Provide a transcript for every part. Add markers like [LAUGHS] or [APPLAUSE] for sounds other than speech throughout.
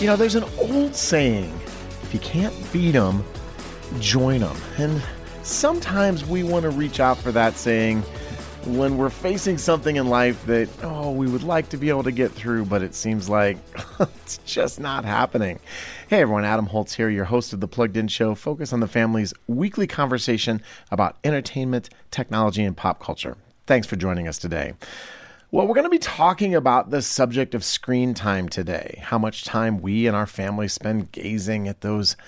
You know, there's an old saying if you can't beat them, join them. And sometimes we want to reach out for that saying when we're facing something in life that, oh, we would like to be able to get through, but it seems like [LAUGHS] it's just not happening. Hey everyone, Adam Holz here, your host of the Plugged In Show, focus on the family's weekly conversation about entertainment, technology, and pop culture. Thanks for joining us today. Well, we're going to be talking about the subject of screen time today. How much time we and our family spend gazing at those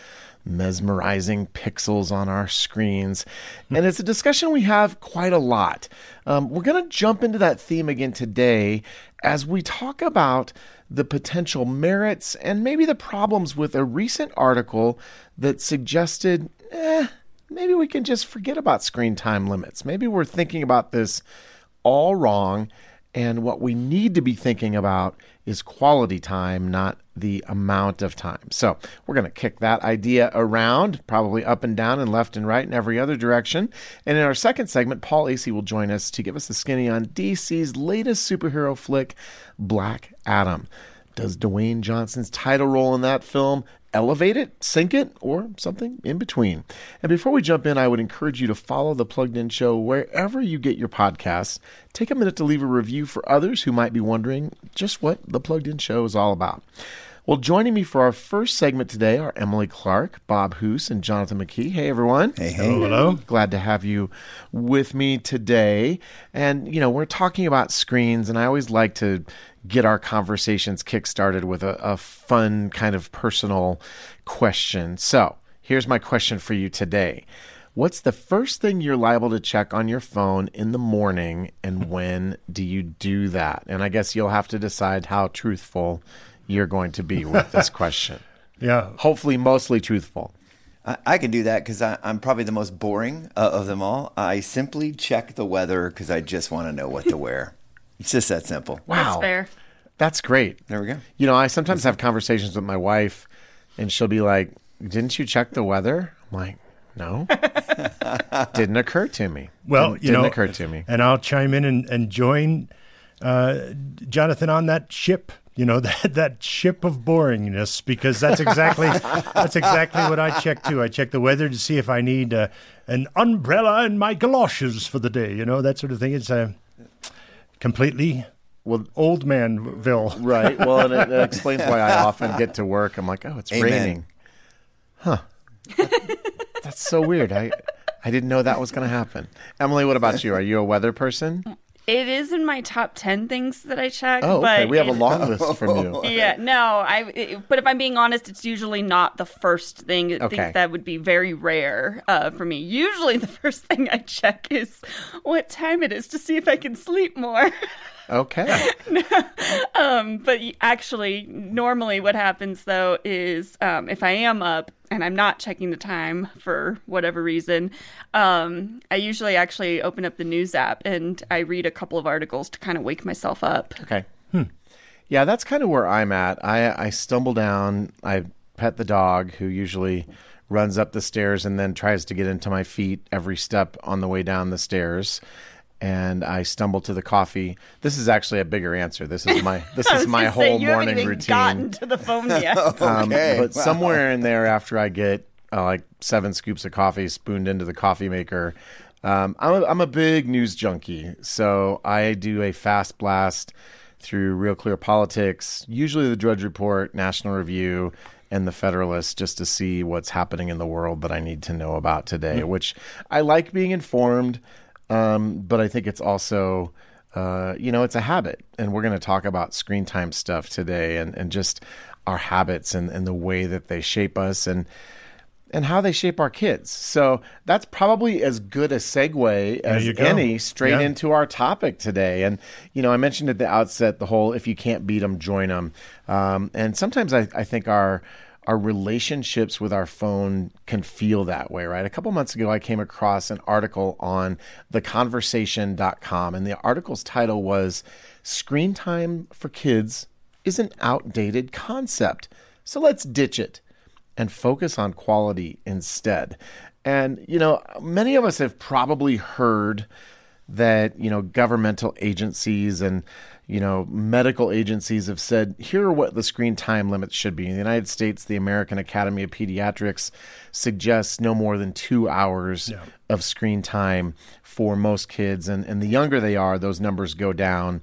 mesmerizing pixels on our screens. And it's a discussion we have quite a lot. Um, we're going to jump into that theme again today as we talk about the potential merits and maybe the problems with a recent article that suggested, eh, maybe we can just forget about screen time limits. Maybe we're thinking about this all wrong and what we need to be thinking about is quality time, not the amount of time. So we're going to kick that idea around, probably up and down and left and right and every other direction. And in our second segment, Paul Asay will join us to give us the skinny on DC's latest superhero flick, Black Adam. Does Dwayne Johnson's title role in that film elevate it, sink it, or something in between. And before we jump in, I would encourage you to follow the Plugged In Show wherever you get your podcasts. Take a minute to leave a review for others who might be wondering just what the Plugged In Show is all about. Well, joining me for our first segment today are Emily Clark, Bob Hoose, and Jonathan McKee. Hey, everyone. Hey, hey. Hello, hello. Glad to have you with me today. And, you know, we're talking about screens, and I always like to get our conversations kickstarted with a, a fun, kind of personal question. So here's my question for you today. What's the first thing you're liable to check on your phone in the morning, and when do you do that? And I guess you'll have to decide how truthful you're going to be with this [LAUGHS] question. yeah. Hopefully, mostly truthful. I, I can do that because I'm probably the most boring uh, of them all. I simply check the weather because I just want to know what to wear. It's just that simple. Wow. That's fair. That's great. There we go. You know, I sometimes have conversations with my wife, and she'll be like, Didn't you check the weather? I'm like, No. [LAUGHS] Didn't occur to me. Well, didn't, you know, didn't occur to me. And I'll chime in and, and join uh, Jonathan on that ship. You know [LAUGHS] that that ship of boringness because that's exactly [LAUGHS] that's exactly what I check too. I check the weather to see if I need uh, an umbrella and my galoshes for the day. You know that sort of thing. It's a completely well, old manville. Right. Well, and it, it, explains why I [LAUGHS] often get to work. I'm like, oh, it's Amen. raining. Huh. that's so weird. I I didn't know that was going to happen. Emily, what about you? Are you a weather person? It is in my top ten things that I check. Oh, okay. But we have it, a long list [LAUGHS] from you. [LAUGHS] Yeah, no, I. It, but if I'm being honest, it's usually not the first thing. I okay. think that would be very rare uh, for me. Usually, the [LAUGHS] first thing I check is what time it is to see if I can sleep more. Okay. um, but actually, normally what happens though is um, if I am up and I'm not checking the time for whatever reason, um, I usually actually open up the news app and I read a couple of articles to kind of wake myself up. Okay. Hmm. Yeah, that's kind of where I'm at. I, I stumble down, I pet the dog who usually runs up the stairs and then tries to get into my feet every step on the way down the stairs and I stumble to the coffee. This is actually a bigger answer. This is my [LAUGHS] this is my whole say, morning you routine. Gotten to the phone [LAUGHS] yet? um. But wow. somewhere in there, after I get uh, like seven scoops of coffee spooned into the coffee maker, um, I'm a, I'm a big news junkie. So I do a fast blast through Real Clear Politics, usually the Drudge Report, National Review, and the Federalist just to see what's happening in the world that I need to know about today, mm-hmm. which I like being informed. Um, but I think it's also, uh, you know, it's a habit. And we're going to talk about screen time stuff today and, and just our habits and, and the way that they shape us and and how they shape our kids. So that's probably as good a segue as any straight yeah. into our topic today. And, you know, I mentioned at the outset the whole if you can't beat them, join them. Um, and sometimes I, I think our our relationships with our phone can feel that way, right? A couple months ago, I came across an article on theconversation.com, and the article's title was Screen Time for Kids is an Outdated Concept. So let's ditch it and focus on quality instead. And, you know, many of us have probably heard that, you know, governmental agencies and you know, medical agencies have said here are what the screen time limits should be. In the United States, the American Academy of Pediatrics suggests no more than two hours Yeah. of screen time for most kids. And, and the younger they are, those numbers go down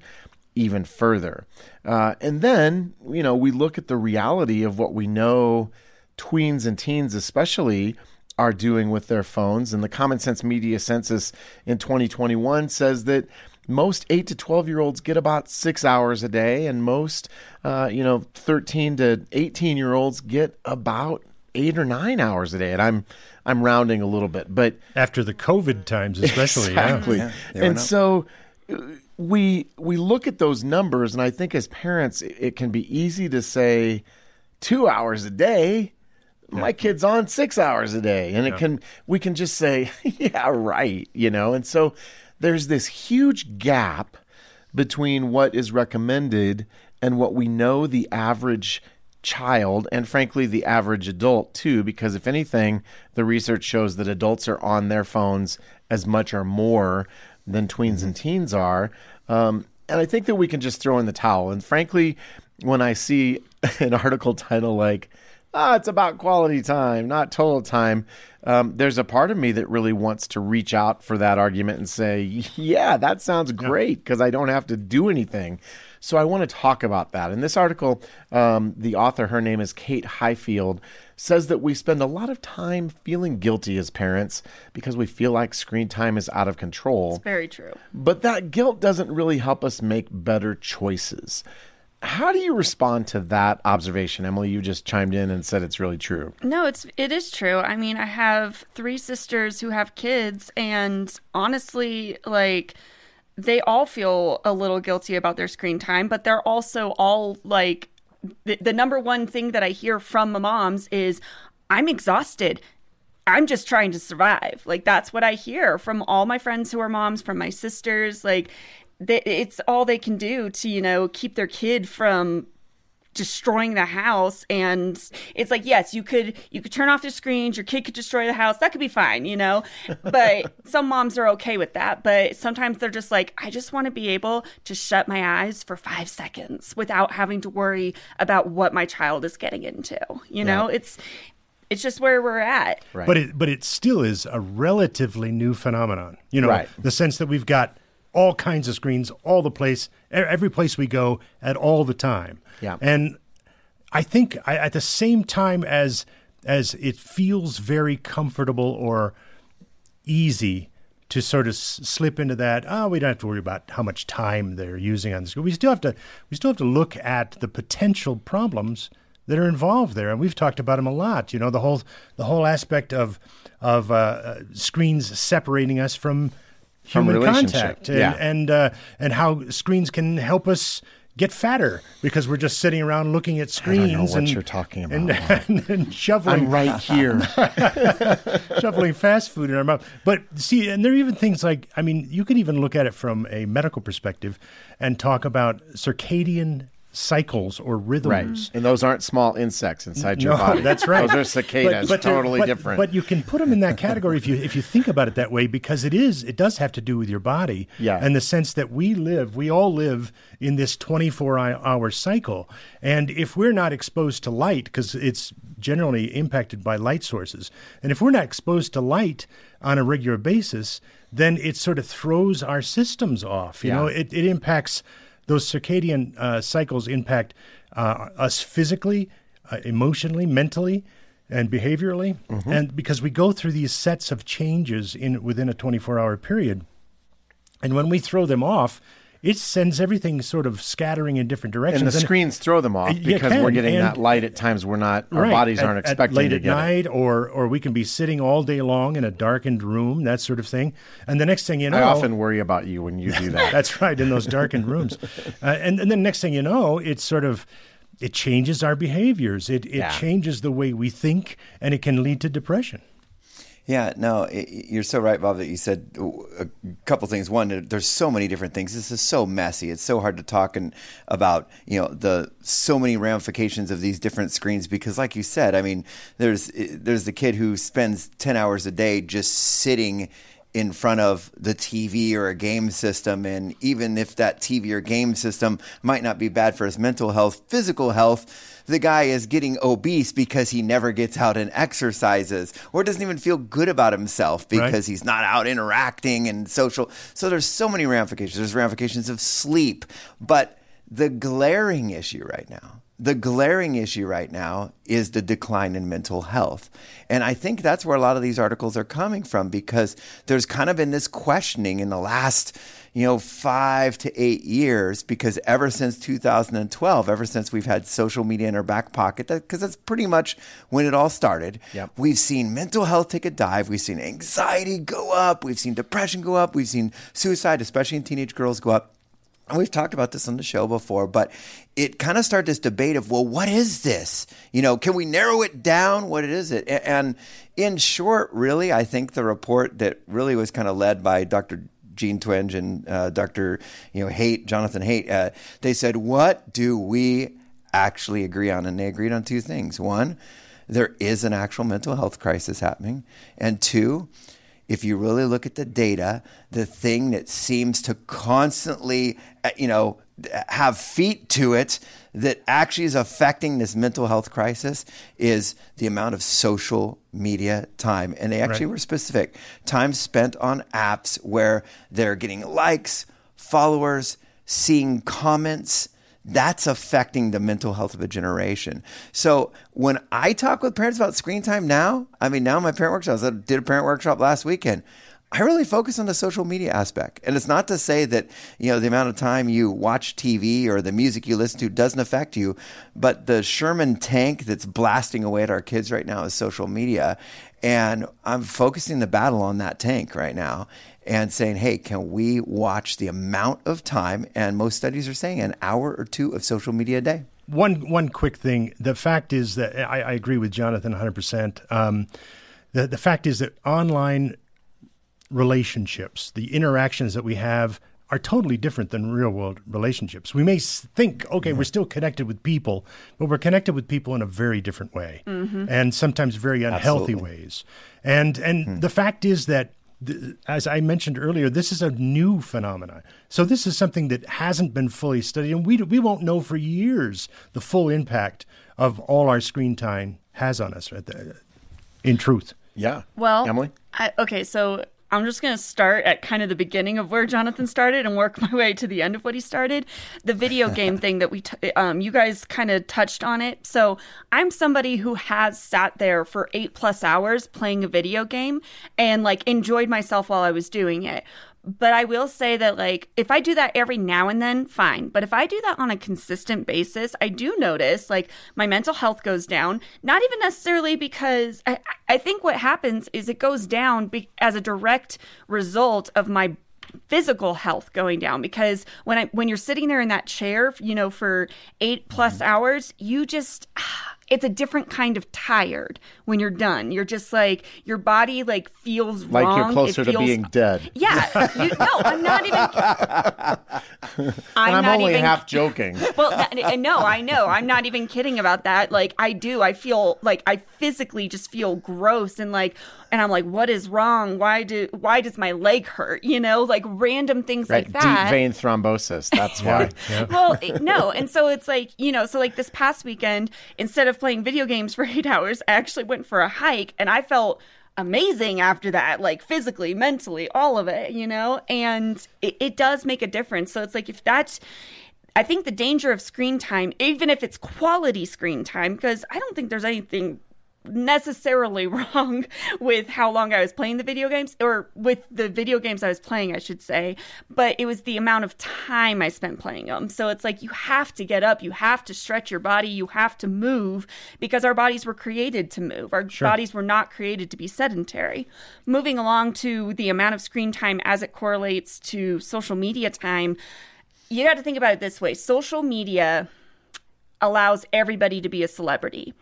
even further. Uh, and then, you know, we look at the reality of what we know tweens and teens, especially, are doing with their phones. And the Common Sense Media Census in 2021 says that most 8 to 12 year olds get about six hours a day, and most, uh, you know, 13 to 18 year olds get about eight or nine hours a day. And I'm, I'm rounding a little bit, but After the COVID times, especially. exactly. Yeah, they and went so uh, we we look at those numbers, and I think as parents, it, it can be easy to say two hours a day. My kid's on six hours a day, and it can we can just say, [LAUGHS] yeah, right, you know. And so there's this huge gap between what is recommended and what we know the average child and frankly the average adult too because if anything the research shows that adults are on their phones as much or more than tweens and teens are. Um, and i think that we can just throw in the towel. And frankly when i see [LAUGHS] an article title like ah, it's about quality time, not total time. Um, there's a part of me that really wants to reach out for that argument and say, yeah, that sounds great because I don't have to do anything. So I want to talk about that. In this article, um, the author, her name is Kate Highfield, says that we spend a lot of time feeling guilty as parents because we feel like screen time is out of control. Very true. But that guilt doesn't really help us make better choices. How do you respond to that observation? Emily, you just chimed in and said it's really true. No, it's it is true. I mean, I have three sisters who have kids and honestly, like they all feel a little guilty about their screen time, but they're also all like the, the number one thing that I hear from moms is I'm exhausted. I'm just trying to survive. Like that's what I hear from all my friends who are moms, from my sisters. Like they, it's all they can do to you know keep their kid from destroying the house and it's like yes you could you could turn off the screens your kid could destroy the house that could be fine you know but [LAUGHS] some moms are okay with that but sometimes they're just like i just want to be able to shut my eyes for five seconds without having to worry about what my child is getting into you know it's it's just where we're at Right. But it but it still is a relatively new phenomenon. You know, Right. the sense that we've got all kinds of screens, all the place, every place we go at all the time. Yeah. And I think I, at the same time as as it feels very comfortable or easy to sort of s- slip into that. Oh, we don't have to worry about how much time they're using on the screen. We still have to we still have to look at the potential problems that are involved there, and we've talked about them a lot. You know, the whole the whole aspect of of uh, uh, screens separating us From human contact, and yeah. and, uh, and how screens can help us get fatter because we're just sitting around looking at I screens don't know what and, you're talking about. and, [LAUGHS] and, and shoveling I'm right here. [LAUGHS] shoveling fast food in our mouth. But see, and there are even things like I mean, you could even look at it from a medical perspective and talk about circadian cycles or right. rhythms. And those aren't small insects inside your No, body. [LAUGHS] that's right. Those are cicadas, they're- totally but- different. But you can put them in that category if you if you think about it that way, because it is it does have to do with your body, Yeah. and the sense that we live, we all live in this twenty four hour cycle, and if we're not exposed to light, because it's generally impacted by light sources, and if we're not exposed to light on a regular basis, then it sort of throws our systems off. You Yeah. know, it, it impacts those circadian uh, cycles impact uh, us physically, uh, emotionally, mentally, and behaviorally, Mm-hmm. and because we go through these sets of changes in within a 24-hour period, and when we throw them off, it sends everything sort of scattering in different directions. and the screens throw them off because we're getting and- that light at times we're not, our Right. bodies aren't at expecting late to at get it. night, or or we can be sitting all day long in a darkened room, that sort of thing. And the next thing you know, I often worry about you when you do [LAUGHS] that. That's right, in those darkened rooms. [LAUGHS] Uh, and, and then next thing you know, it's sort of it changes our behaviors. It it Yeah. changes the way we think, and it can lead to depression. Yeah, no, i you're so right, Bob, that you said uh, a couple things. One, there's so many different things. This is so messy. It's so hard to talk and about, you know, the so many ramifications of these different screens because, like you said, I mean, there's there's the kid who spends ten hours a day just sitting in front of the TV or a game system. And even if that TV or game system might not be bad for his mental health, physical health, the guy is getting obese because he never gets out and exercises or doesn't even feel good about himself because Right. he's not out interacting and social. So there's so many ramifications. There's ramifications of sleep. But the glaring issue right now, the glaring issue right now is the decline in mental health. And I think that's where a lot of these articles are coming from because there's kind of been this questioning in the last, you know, five to eight years because ever since 2012, ever since we've had social media in our back pocket, because that's pretty much when it all started, Yep. we've seen mental health take a dive. We've seen anxiety go up. We've seen depression go up. We've seen suicide, especially in teenage girls, go up. And we've talked about this on the show before, but it kind of started this debate of, well, what is this? You know, can we narrow it down? What is it? And in short, really, I think the report that really was kind of led by Dr. Jean Twenge and uh, Dr. You know Haidt, Jonathan Haidt, uh, they said, what do we actually agree on? And they agreed on two things. One, there is an actual mental health crisis happening, and two, if you really look at the data, the thing that seems to constantly, uh, you know, have feet to it that actually is affecting this mental health crisis is the amount of social media time. And they actually Right. were specific time spent on apps where they're getting likes, followers, seeing comments that's affecting the mental health of a generation. So when I talk with parents about screen time now, I mean, now my parent workshops, I did a parent workshop last weekend. I really focus on the social media aspect. And it's not to say that, you know, the amount of time you watch TV or the music you listen to doesn't affect you, but the Sherman tank that's blasting away at our kids right now is social media. And I'm focusing the battle on that tank right now and saying, hey, can we watch the amount of time? And most studies are saying an hour or two of social media a day. One one quick thing. The fact is that I, I agree with Jonathan 100. percent um, The the fact is that online relationships, the interactions that we have, are totally different than real world relationships. We may think, okay, we're still connected with people, but we're connected with people in a very different way, mm-hmm. and sometimes very unhealthy Absolutely. ways. And and hmm. the fact is that. th- As I mentioned earlier, this is a new phenomenon. So this is something that hasn't been fully studied, and we we won't know for years the full impact of all our screen time has on us. At the, in truth, Yeah. Well, Emily? I, okay, so I'm just going to start at kind of the beginning of where Jonathan started and work [LAUGHS] my way to the end of what he started. The video game [LAUGHS] thing that we, t- um, you guys kind of touched on it. So I'm somebody who has sat there for eight plus hours playing a video game and like enjoyed myself while I was doing it. But I will say that, like, if I do that every now and then, fine. But if I do that on a consistent basis, I do notice, like, my mental health goes down. Not even necessarily because I, I think what happens is it goes down be- as a direct result of my physical health going down because when I when you're sitting there in that chair, you know, for 8 plus mm-hmm. hours, you just ah, it's a different kind of tired when you're done. You're just like your body like feels wrong. Like wrong. you're It closer to feels- being dead. Yeah, you, no, I'm not even. [LAUGHS] [LAUGHS] I'm, I'm not only even, half joking. [LAUGHS] well, that, no, I know. I'm not even kidding about that. Like, I do. I feel like I physically just feel gross and like, and I'm like, what is wrong? Why do? Why does my leg hurt? You know, like random things Right. like that. Deep vein thrombosis. That's why. well, no. And so it's like, you know, so like this past weekend, instead of playing video games for [LAUGHS] eight hours, I actually went for a hike and I felt amazing after that, like physically, mentally, all of it, you know? And it, it does make a difference. So it's like, if that's, I think the danger of screen time, even if it's quality screen time, because I don't think there's anything necessarily [LAUGHS] wrong with how long I was playing the video games or with the video games I was playing, I should say, but it was the amount of time I spent playing them. So it's like you have to get up, you have to stretch your body, you have to move because our bodies were created to move. Our bodies were not created to be sedentary. Moving along to the amount of screen time as it correlates to social media time, you got to think about it this way social media allows everybody to be a celebrity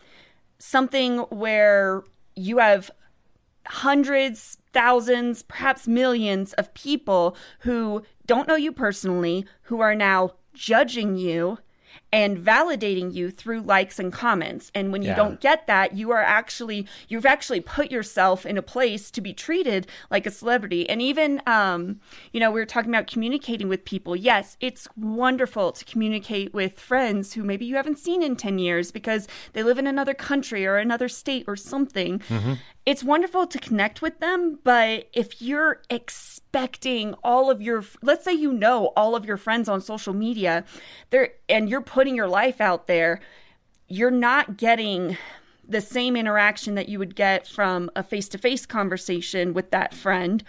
something where you have hundreds, thousands, perhaps millions of people who don't know you personally, who are now judging you and validating you through likes and comments. And when you Yeah. don't get that, you are actually you've actually put yourself in a place to be treated like a celebrity. And even um, you know, we were talking about communicating with people. Yes, it's wonderful to communicate with friends who maybe you haven't seen in 10 years because they live in another country or another state or something. It's wonderful to connect with them, but if you're expecting all of your let's say you know all of your friends on social media, there and you're putting your life out there, you're not getting the same interaction that you would get from a face-to-face conversation with that friend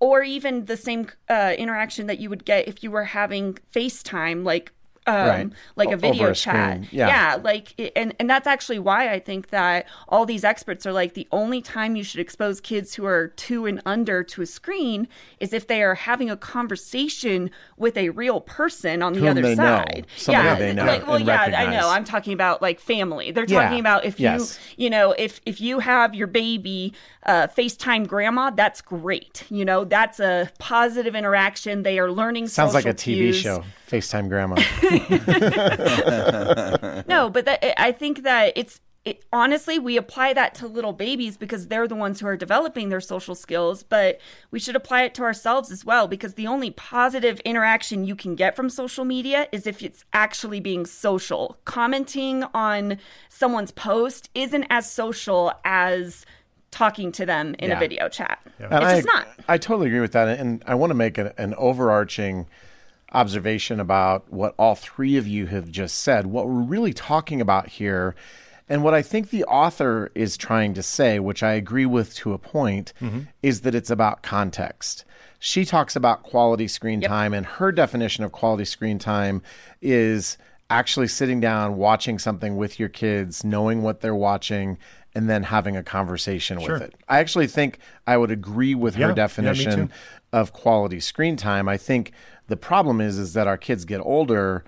or even the same uh, interaction that you would get if you were having FaceTime, like um, Right. like O- a video a chat. screen. Yeah. like and and that's actually why I think that all these experts are like the only time you should expose kids who are two and under to a screen is if they are having a conversation with a real person on the Whom other side. Yeah, they know like, well, yeah, I know. I'm talking about like family. They're Yeah. talking about if Yes. you you know if if you have your baby uh, FaceTime grandma, that's great. You know, that's a positive interaction. They are learning. Sounds like a TV cues. show. FaceTime Grandma. [LAUGHS] [LAUGHS] No, but that, I think that it's it, honestly we apply that to little babies because they're the ones who are developing their social skills. But we should apply it to ourselves as well because the only positive interaction you can get from social media is if it's actually being social. Commenting on someone's post isn't as social as talking to them in Yeah. a video chat. And It's I, just not. I totally agree with that. And I want to make an, an overarching observation about what all three of you have just said. What we're really talking about here, and what I think the author is trying to say, which I agree with to a point, mm-hmm. is that it's about context. She talks about quality screen time, and her definition of quality screen time is actually sitting down, watching something with your kids, knowing what they're watching, and then having a conversation with it. I actually think I would agree with Yeah, yeah, her definition too. of quality screen time. I think the problem is is that our kids get older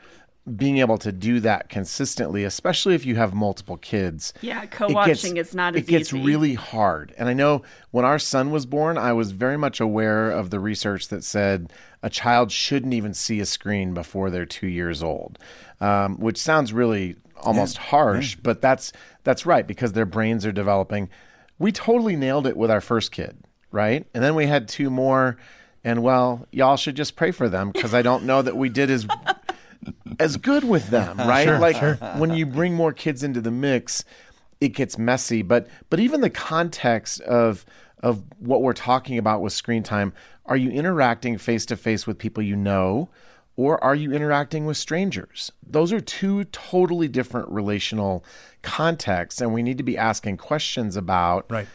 being able to do that consistently, especially if you have multiple kids. Yeah, co-watching gets- is not It gets easy. really hard. And I know when our son was born, I was very much aware of the research that said a child shouldn't even see a screen before they're two years old, um, which sounds really almost harsh, but that's that's right because their brains are developing. We totally nailed it with our first kid, right? And then we had two more, and well, y'all should just pray for them because I don't know that we did as as good with them, [LAUGHS] right? like when you bring more kids into the mix, it gets messy. But but even the context of of what we're talking about with screen time, are you interacting face to face with people you know? Or are you interacting with strangers? Those are two totally different relational contexts, and we need to be asking questions about Right.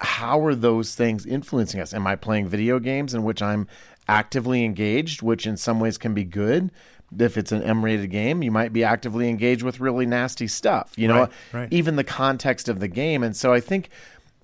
How are those things influencing us? Am I playing video games in which I'm actively engaged, which in some ways can be good? If it's an M-rated game, you might be actively engaged with really nasty stuff. You know, Right, right. even the context of the game. And so I think,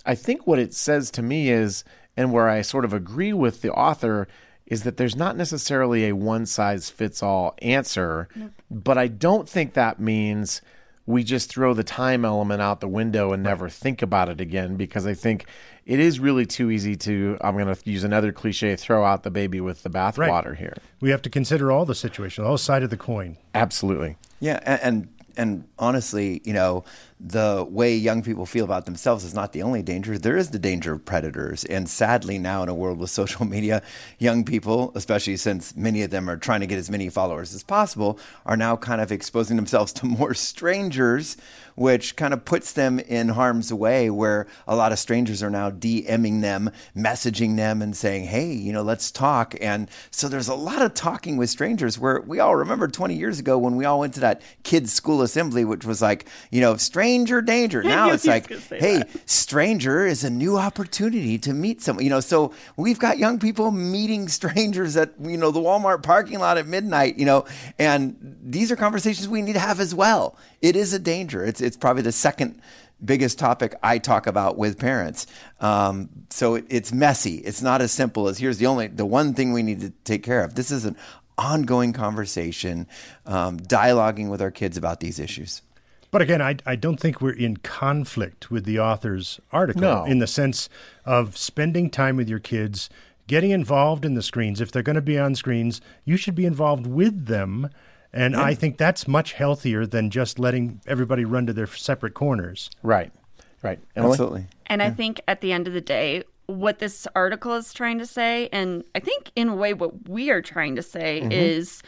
I think what it says to me is, and where I sort of agree with the author, is that there's not necessarily a one size fits all answer, but I don't think that means we just throw the time element out the window and never think about it again because I think it is really too easy to I'm going to use another cliche throw out the baby with the bathwater here. We have to consider all the situations, all whole side of the coin. Absolutely. Yeah, and, and and honestly, you know, the way young people feel about themselves is not the only danger. There is the danger of predators, and sadly, now in a world with [LAUGHS] social media, young people, especially since many of them are trying to get as many followers as possible, are now kind of exposing themselves to more [LAUGHS] strangers, which kind of puts them in harm's way. Where a lot of strangers are now DMing them, messaging them, and saying, "Hey, you know, let's talk." And so there's a lot of talking with strangers. Where we all remember 20 years ago when we all went to that kids' school assembly, which was like, you know, stranger danger. [LAUGHS] Now it's like, hey, that. stranger is a new opportunity to meet someone. You know, so we've got young people meeting strangers at you know the Walmart parking lot at midnight. You know, and these are conversations we need to have as well. It is a danger. It's it's probably the second biggest topic I talk about with parents. Um, so it, it's messy. It's not as simple as here's the only the one thing we need to take care of. This is an ongoing conversation, um, dialoguing with our kids about these issues. But again, I, I don't think we're in conflict with the author's article No. in the sense of spending time with your kids, getting involved in the screens. If they're going to be on screens, you should be involved with them And I think that's much healthier than just letting everybody run to their separate corners. Right. Right. Emily? Absolutely. And I think at the end of the day, what this article is trying to say, and I think in a way what we are trying to say mm-hmm. is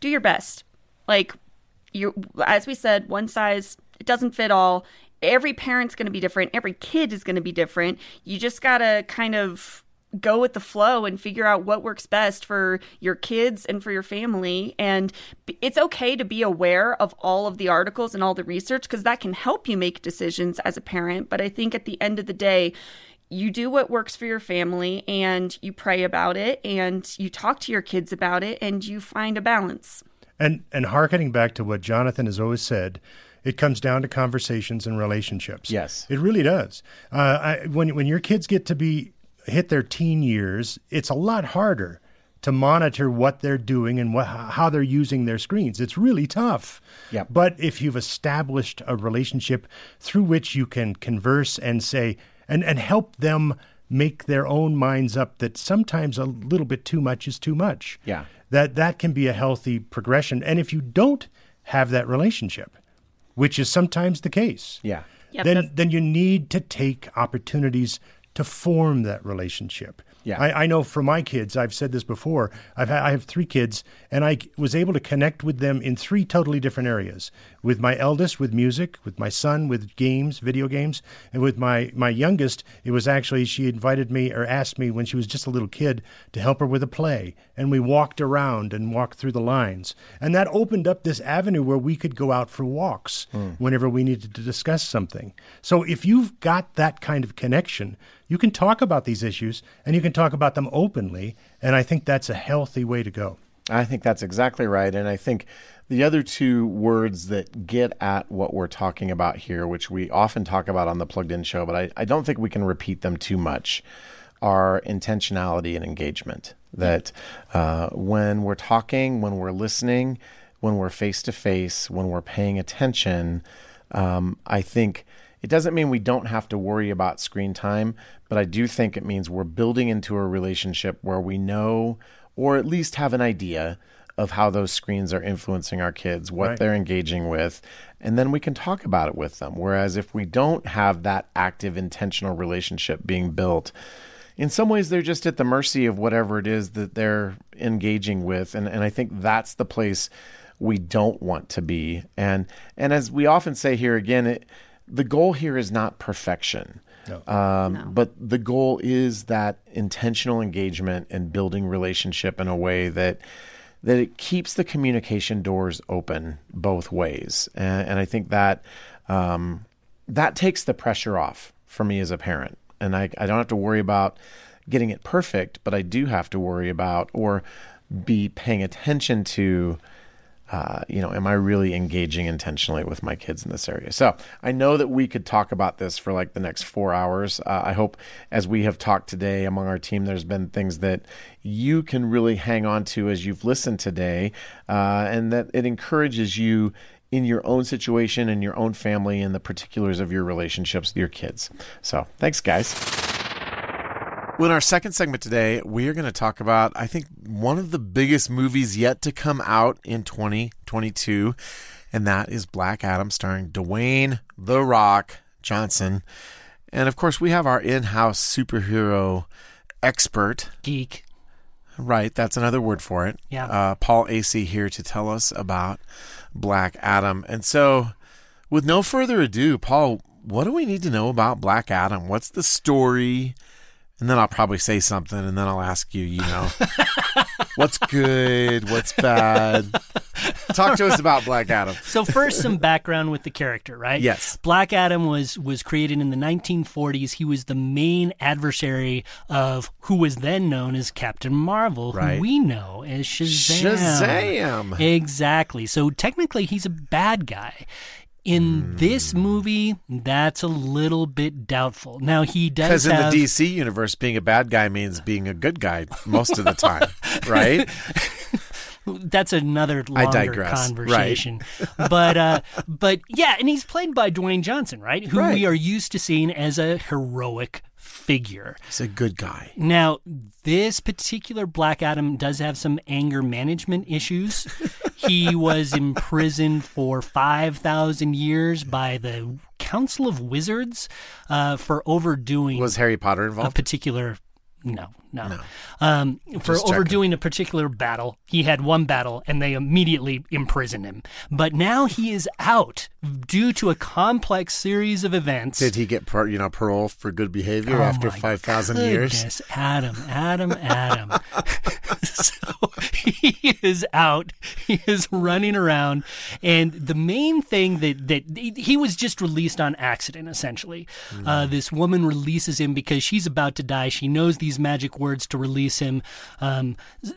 do your best. Like you as we said, one size it doesn't fit all. Every parent's going to be different. Every kid is going to be different. You just got to kind of go with the flow and figure out what works best for your kids and for your family. And it's okay to be aware of all of the articles and all the research because that can help you make decisions as a parent. But I think at the end of the day, you do what works for your family and you pray about it and you talk to your kids about it and you find a balance. And and harkening back to what Jonathan has always said, it comes down to conversations and relationships. Yes. it really does. Uh, I, when when your kids get to be hit their teen years, it's a lot harder to monitor what they're doing and what, how they're using their screens. It's really tough. Yep. But if you've established a relationship through which you can converse and say and and help them make their own minds up that sometimes a little bit too much is too much Yeah. that that can be a healthy progression. And if you don't have that relationship, which is sometimes the case, Yeah. Yep, then that's- then you need to take opportunities to form that relationship. Yeah. I, I know for my kids, I've said this before. I've ha- I have three kids, and I was able to connect with them in three totally different areas. With my eldest, with music. With my son, with games, video games, and with my my youngest, it was actually she invited me or asked me when she was just a little kid to help her with a play, and we walked around and walked through the lines, and that opened up this avenue where we could go out for walks hmm. whenever we needed to discuss something. So if you've got that kind of connection, you can talk about these issues and you can talk about them openly. And I think that's a healthy way to go. I think that's exactly right. And I think the other two words that get at what we're talking about here, which we often talk about on the Plugged In show, but I, I don't think we can repeat them too much, are intentionality and engagement. That uh, when we're talking, when we're listening, when we're face to face, when we're paying attention, um, I think it doesn't mean we don't have to worry about screen time, but I do think it means we're building into a relationship where we know or at least have an idea of how those screens are influencing our kids, what Right. they're engaging with, and then we can talk about it with them. Whereas if we don't have that active, intentional relationship being built, in some ways they're just at the mercy of whatever it is that they're engaging with. And, and I think that's the place we don't want to be. And and as we often say here again, it, the goal here is not perfection. Um, But the goal is that intentional engagement and building relationship in a way that that it keeps the communication doors open both ways, and, and I think that um, that takes the pressure off for me as a parent, and I, I don't have to worry about getting it perfect, but I do have to worry about or be paying attention to uh, you know, am I really engaging intentionally with my kids in this area? So I know that we could talk about this for like the next four hours. Uh, I hope as we have talked today among our team, there's been things that you can really hang on to as you've listened today, uh, and that it encourages you in your own situation and your own family and the particulars of your relationships with your kids. So thanks, guys. Well, in our second segment today, we are going to talk about, I think, one of the biggest movies yet to come out in 2022, and that is Black Adam, starring Dwayne The Rock Johnson. And of course, we have our in house superhero expert. geek. Right, that's another word for it. Yeah. Uh, Paul Asay here to tell us about Black Adam. And so, with no further ado, Paul, what do we need to know about Black Adam? What's the story? And then I'll probably say something, and then I'll ask you, you know, what's good, what's bad. Talk to us about Black Adam. So first, some background with the character, right? Yes. Black Adam was was created in the 1940s. He was the main adversary of who was then known as Captain Marvel, Right. who we know as Shazam. Shazam. Exactly. So technically, he's a bad guy. In Hmm. this movie, that's a little bit doubtful. Now he does Because in have the DC universe, being a bad guy means being a good guy most of the time, [LAUGHS] right? [LAUGHS] that's another I longer digress. conversation. but uh, but yeah, and he's played by Dwayne Johnson, right? Who Right. we are used to seeing as a heroic figure. He's a good guy. Now, this particular Black Adam does have some anger management issues. [LAUGHS] he was imprisoned for 5,000 years by the Council of Wizards uh, for overdoing Was Harry Potter involved? a particular. No, no. Um, for overdoing a particular battle, he had one battle, and they immediately imprisoned him. But now he is out due to a complex series of events. Did he get par- you know parole for good behavior Oh after five thousand years? Goodness, Adam, Adam, Adam. [LAUGHS] so he is out. He is running around, and the main thing that that he was just released on accident. Essentially, uh, this woman releases him because she's about to die. She knows these magic words to release him, um,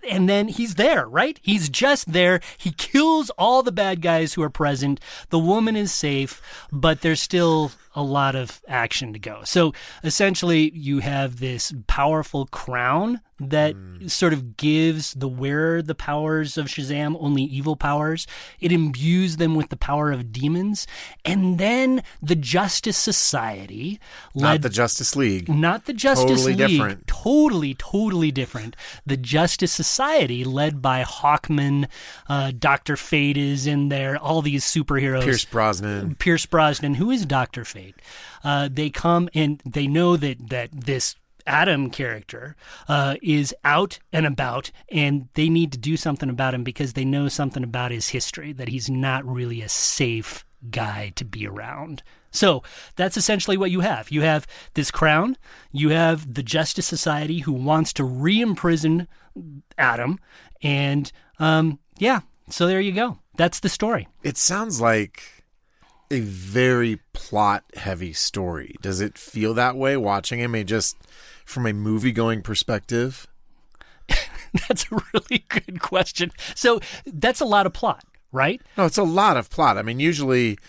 and then he's there. Right? He's just there. He kills all the bad guys who are present. The woman is safe, but there's still a lot of action to go. So essentially, you have this powerful crown that sort of gives the wearer the powers of Shazam, only evil powers. It imbues them with the power of demons. And then the Justice Society, Not the Justice League. not the Justice Totally League. different. Totally, totally different. The Justice Society, led by Hawkman, uh, Doctor Fate is in there. All these superheroes. Pierce Brosnan. Pierce Brosnan, who is Doctor Fate. Uh, they come and they know that that this Adam character uh, is out and about, and they need to do something about him because they know something about his history that he's not really a safe guy to be around. So that's essentially what you have. You have this crown. You have the Justice Society who wants to re-imprison Adam, and um, yeah. So there you go. That's the story. It sounds like a very plot heavy story. Does it feel that way watching him? Mean, just from a movie going perspective? [LAUGHS] That's a really good question. So that's a lot of plot, right? No, it's a lot of plot. I mean, usually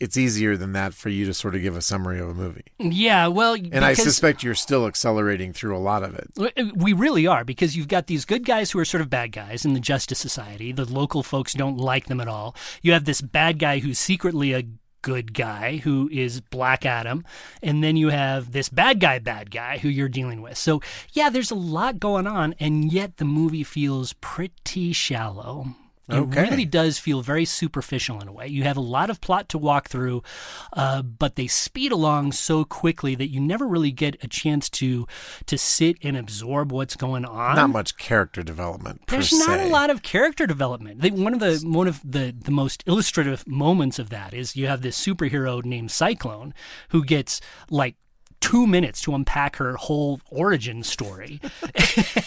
it's easier than that for you to sort of give a summary of a movie. Yeah, well, And I suspect you're still accelerating through a lot of it. Uh, we really are because you've got these good guys who are sort of bad guys in the Justice Society. The local folks don't like them at all. You have this bad guy who's secretly a good guy who is Black Adam, and then you have this bad guy, bad guy who you're dealing with. So, yeah, there's a lot going on, and yet the movie feels pretty shallow. It Okay. really does feel very superficial in a way. You have a lot of plot to walk through, uh, but they speed along so quickly that you never really get a chance to to sit and absorb what's going on. Not much character development per There's not a lot of character development. They, one of the one of the the most illustrative moments of that is you have this superhero named Cyclone who gets like two minutes to unpack her whole origin story. [LAUGHS]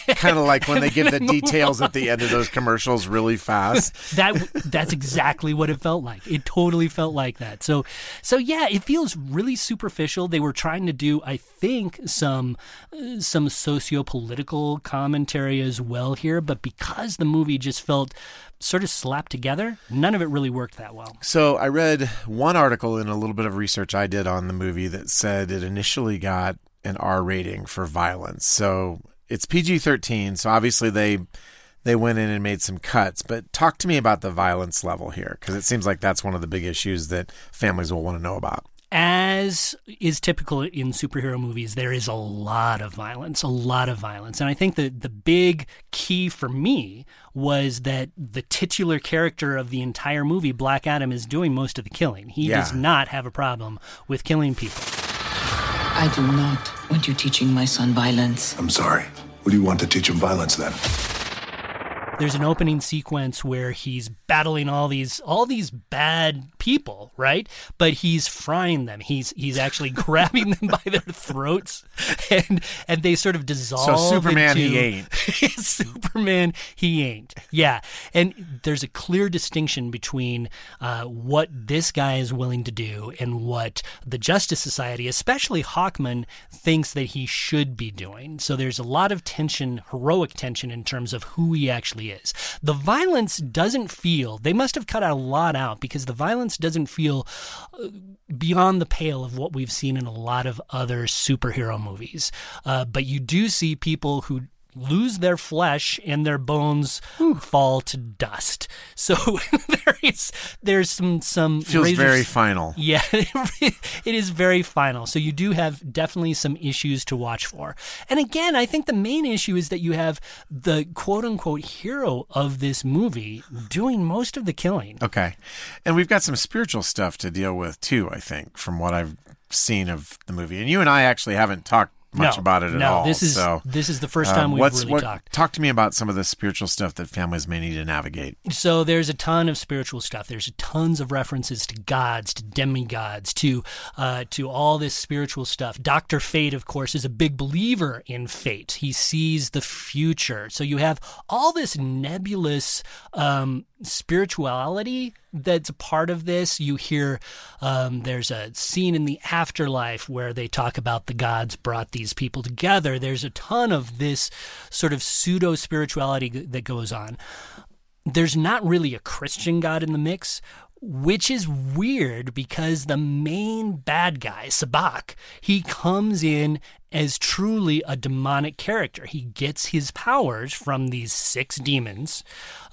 kind of like when they give the details at the end of those commercials really fast. [LAUGHS] that that's exactly what it felt like. It totally felt like that. So so yeah, it feels really superficial. They were trying to do I think some uh, some socio-political commentary as well here, but because the movie just felt sort of slapped together, none of it really worked that well. So I read one article in a little bit of research I did on the movie that said it initially got an R rating for violence. So it's PG-13, so obviously they they went in and made some cuts, but talk to me about the violence level here because it seems like that's one of the big issues that families will want to know about. As is typical in superhero movies, there is a lot of violence, a lot of violence. And I think that the big key for me was that the titular character of the entire movie, Black Adam, is doing most of the killing. He Yeah. does not have a problem with killing people. I do not want you teaching my son violence. I'm sorry. What do you want to teach him violence then? There's an opening sequence where he's battling all these all these bad people, right? But he's frying them. He's he's actually [LAUGHS] grabbing them by their throats, and and they sort of dissolve. So Superman, into- he ain't. [LAUGHS] Superman, he ain't. Yeah, and there's a clear distinction between uh, what this guy is willing to do and what the Justice Society, especially Hawkman, thinks that he should be doing. So there's a lot of tension, heroic tension, in terms of who he actually is. The violence doesn't feel. They must have cut a lot out because the violence doesn't feel uh, beyond the pale of what we've seen in a lot of other superhero movies. Uh, but you do see people who lose their flesh and their bones fall to dust. [LAUGHS] So [LAUGHS] there is there's some some Feels razor- very final. yeah, [LAUGHS] it is very final. So you do have definitely some issues to watch for. And again, I think the main issue is that you have the quote unquote hero of this movie doing most of the killing. Okay. And we've got some spiritual stuff to deal with too, I think, from what I've seen of the movie. And you and I actually haven't talked much no, about it at no, all. this is so, this is the first um, time we've what's- really what- talked. Talk to me about some of the spiritual stuff that families may need to navigate. So there's a ton of spiritual stuff. There's tons of references to gods, to demigods, to uh, to all this spiritual stuff. Doctor Fate, of course, is a big believer in fate. He sees the future. So you have all this nebulous um, spirituality that's a part of this. You hear um, there's a scene in the afterlife where they talk about the gods brought these people together. There's a ton of this sort of pseudo spirituality that goes on there's not really a Christian God in the mix, which is weird because the main bad guy, Sabbac, he comes in as truly a demonic character. He gets his powers from these six demons.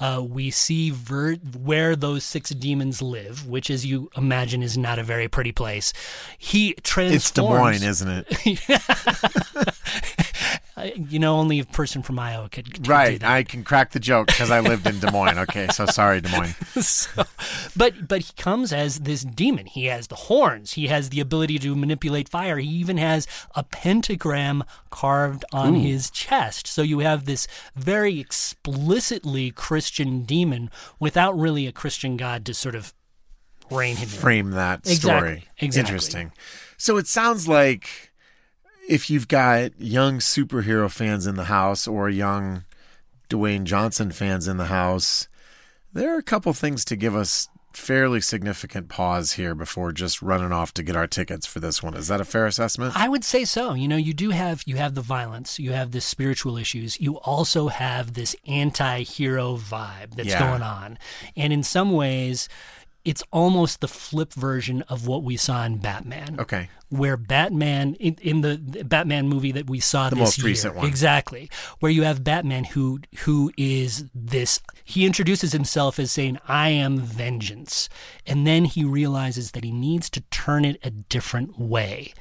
Uh, we see ver- where those six demons live, which, as you imagine, is not a very pretty place. He transforms. It's Des Moines, isn't it? [LAUGHS] [LAUGHS] You know, only a person from Iowa could, could right. I can crack the joke because I lived in Des Moines. Okay. So sorry, Des Moines. [LAUGHS] so, but but he comes as this demon. He has the horns. He has the ability to manipulate fire. He even has a pentagram carved on his chest. So you have this very explicitly Christian demon without really a Christian god to sort of rein him in. Frame that Exactly, story. exactly. Interesting. So it sounds like if you've got young superhero fans in the house or young Dwayne Johnson fans in the house, there are a couple things to give us fairly significant pause here before just running off to get our tickets for this one. Is that a fair assessment? I would say so. You know, you do have you have the violence, you have the spiritual issues, you also have this anti-hero vibe that's Yeah. going on. And in some ways, it's almost the flip version of what we saw in Batman. Okay. Where Batman in, in the the Batman movie that we saw The this most year, recent one. exactly, where you have Batman who who is this he introduces himself as saying I am vengeance, and then he realizes that he needs to turn it a different way.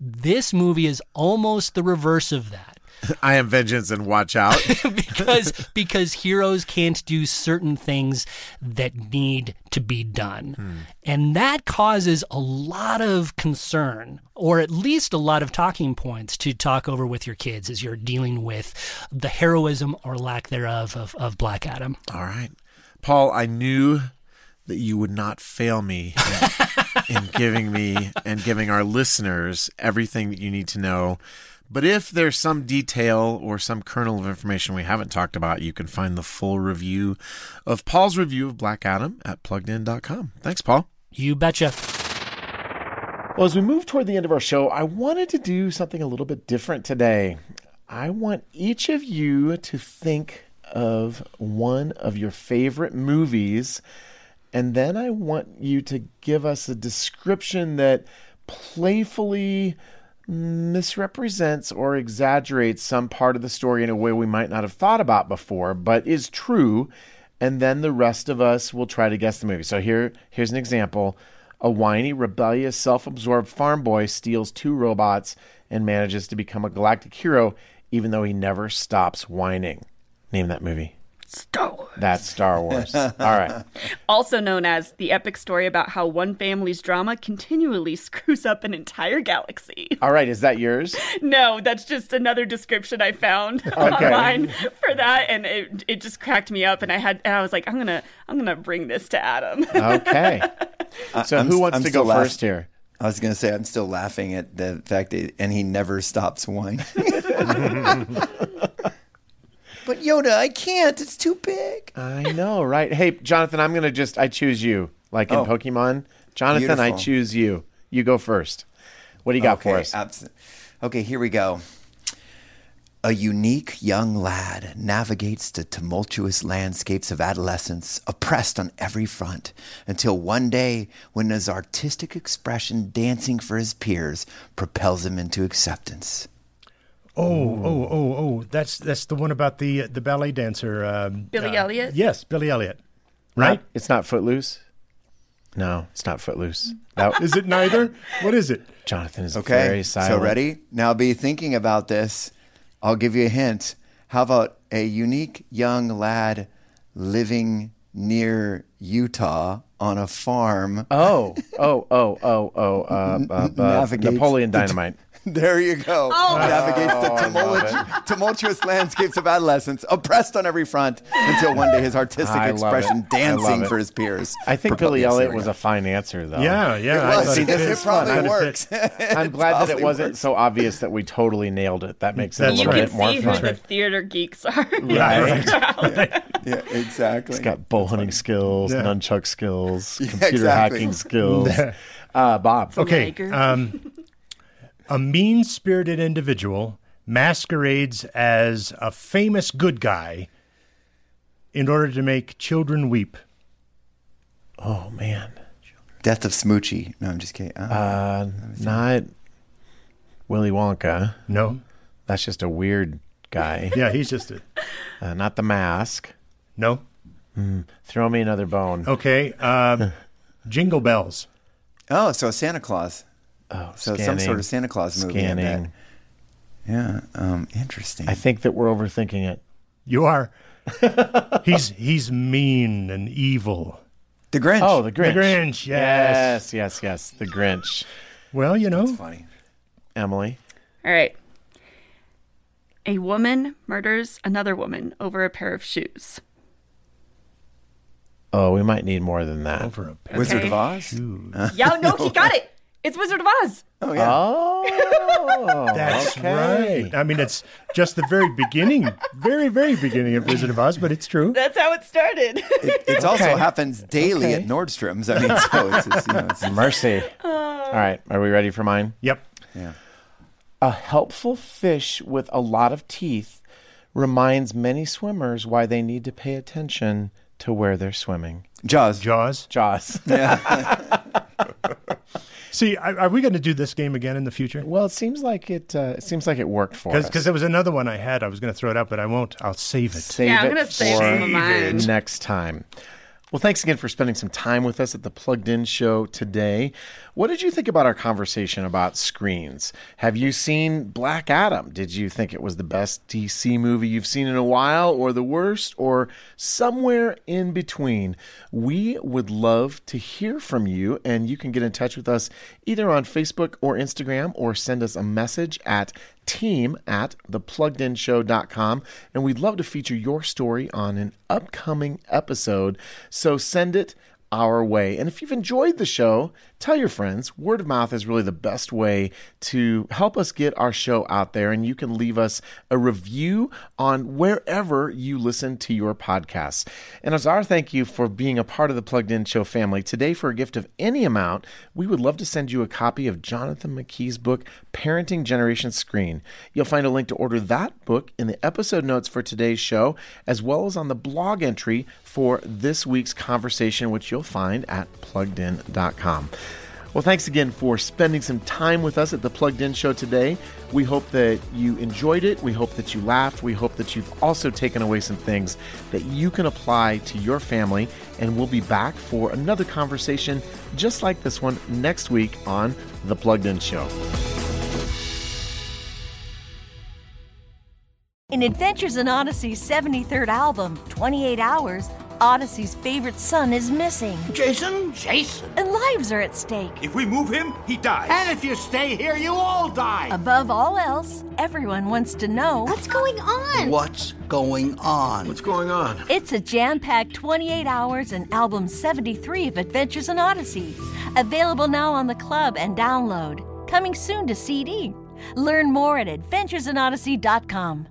This movie is almost the reverse of that I am vengeance and watch out. [LAUGHS] because because heroes can't do certain things that need to be done. Hmm. And that causes a lot of concern or at least a lot of talking points to talk over with your kids as you're dealing with the heroism or lack thereof of, of Black Adam. All right. Paul, I knew that you would not fail me in, [LAUGHS] in giving me and giving our listeners everything that you need to know. But if there's some detail or some kernel of information we haven't talked about, you can find the full review of Paul's review of Black Adam at pluggedin.com. Thanks, Paul. You betcha. Well, as we move toward the end of our show, I wanted to do something a little bit different today. I want each of you to think of one of your favorite movies, and then I want you to give us a description that playfully misrepresents or exaggerates some part of the story in a way we might not have thought about before, but is true. And then the rest of us will try to guess the movie. So here, here's an example. A whiny, rebellious, self absorbed farm boy steals two robots and manages to become a galactic hero, even though he never stops whining. Name that movie. Star Wars. That's Star Wars. [LAUGHS] All right. Also known as the epic story about how one family's drama continually [LAUGHS] screws up an entire galaxy. All right. Is that yours? [LAUGHS] No, that's just another description I found online for that, and it it just cracked me up, and I had and I was like, I'm gonna I'm gonna bring this to Adam. Okay. So I'm- who wants I'm to go laugh- first here? I was going to say I'm still laughing at the fact that, and he never stops whining. But Yoda, I can't. It's too big. I know, right? Hey, Jonathan, I'm gonna just I choose you, like in Oh. Pokemon. Jonathan, I Beautiful. choose you. You go first. What do you got okay, for us? abs- okay, here we go. A unique young lad navigates the tumultuous landscapes of adolescence, oppressed on every front, until one day when his artistic expression dancing for his peers propels him into acceptance. Oh, oh, oh, oh! That's that's the one about the the ballet dancer. Um, Billy Elliot? Yes, Billy Elliot. Right? Right? It's not Footloose. No, it's not Footloose. That Is it neither? What is it? Jonathan is Okay. very silent. So ready? Now be thinking about this. I'll give you a hint. How about a unique young lad living near Utah on a farm? Oh, oh, oh, oh, oh. Uh, uh, uh, [LAUGHS] Navigates Napoleon Dynamite. [LAUGHS] There you go. Oh. Navigates the I tumultu- tumultuous landscapes of adolescence, oppressed on every front, until one day his artistic I expression it. Dancing for his peers. I think Billy Elliot was a fine answer, though. Yeah, yeah. It I was. thought See, this fit. it probably Kinda works. [LAUGHS] I'm glad that it wasn't works. so obvious that we totally nailed it. That makes it a That's You little right. can bit more see who fun. the theater geeks are. Right? [LAUGHS] Yeah, exactly. He's got bow hunting skills, Yeah. nunchuck skills, Yeah, computer exactly. hacking skills. Uh, Bob. Okay. Liger. Um, a mean spirited individual masquerades as a famous good guy in order to make children weep. Oh man. Death of Smoochy. No, I'm just kidding. Uh, Uh, not Willy Wonka. No? That's just a weird guy. [LAUGHS] Yeah, he's just a. Uh, not the mask. No? Throw me another bone. Okay. Um, [LAUGHS] jingle bells. oh, so Santa Claus. Oh, So some sort of Santa Claus movie. Scanning. Yeah. Um, interesting. I think that we're overthinking it. You are. [LAUGHS] he's he's mean and evil. the Grinch. Oh, the Grinch. The Grinch, yes. Yes, yes, yes. The Grinch. Well, you know, funny. Emily. All right. A woman murders another woman over a pair of shoes. Oh, we might need more than that. over a pet. Wizard Okay. of Oz. Yeah, no, he got it. [LAUGHS] It's Wizard of Oz. Oh yeah. Oh, [LAUGHS] That's okay. right. I mean, it's just the very beginning, very, very beginning of Wizard of Oz, but it's true. That's how it started. It [LAUGHS] also Okay. happens daily Okay. at Nordstrom's. I mean, so it's, just, you know, it's Mercy. Uh, All right, are we ready for mine? Yep. yeah. A helpful fish with a lot of teeth reminds many swimmers why they need to pay attention to where they're swimming. Jaws. Jaws. Jaws. [LAUGHS] See, are, are we going to do this game again in the future? well, it seems like it. Uh, it seems like it worked for us. Because there was another one I had. I was going to throw it out, but I won't. I'll save it. Save Yeah, I'm it gonna save for some of mine. next time. Well, thanks again for spending some time with us at the Plugged In Show today. What did you think about our conversation about screens? Have you seen Black Adam? Did you think it was the best DC movie you've seen in a while, or the worst, or somewhere in between? We would love to hear from you, and you can get in touch with us either on Facebook or Instagram, or send us a message at team at thepluggedinshow.com and we'd love to feature your story on an upcoming episode. So send it our way. And if you've enjoyed the show tell your friends. Word of mouth is really the best way to help us get our show out there. And you can leave us a review on wherever you listen to your podcasts. And as our thank you for being a part of the plugged in show family. Today for a gift of any amount we would love to send you a copy of jonathan mckee's book parenting generation screen. You'll find a link to order that book in the episode notes for today's show as well as on the blog entry for this week's conversation which you'll find at pluggedin.com well, thanks again for spending some time with us at the Plugged In Show today. We hope that you enjoyed it. We hope that you laughed. We hope that you've also taken away some things that you can apply to your family. And we'll be back for another conversation just like this one next week on The Plugged In Show. In Adventures in Odyssey's 73rd album, 28 Hours, Odyssey's favorite son is missing, Jason? Jason? and lives are at stake. If we move him, he dies. And if you stay here, you all die. Above all else, everyone wants to know What's going on? What's going on? What's going on? it's a jam packed 28 hours and album 73 of Adventures in Odyssey. Available now on the club and download. Coming soon to CD. Learn more at adventuresinodyssey.com.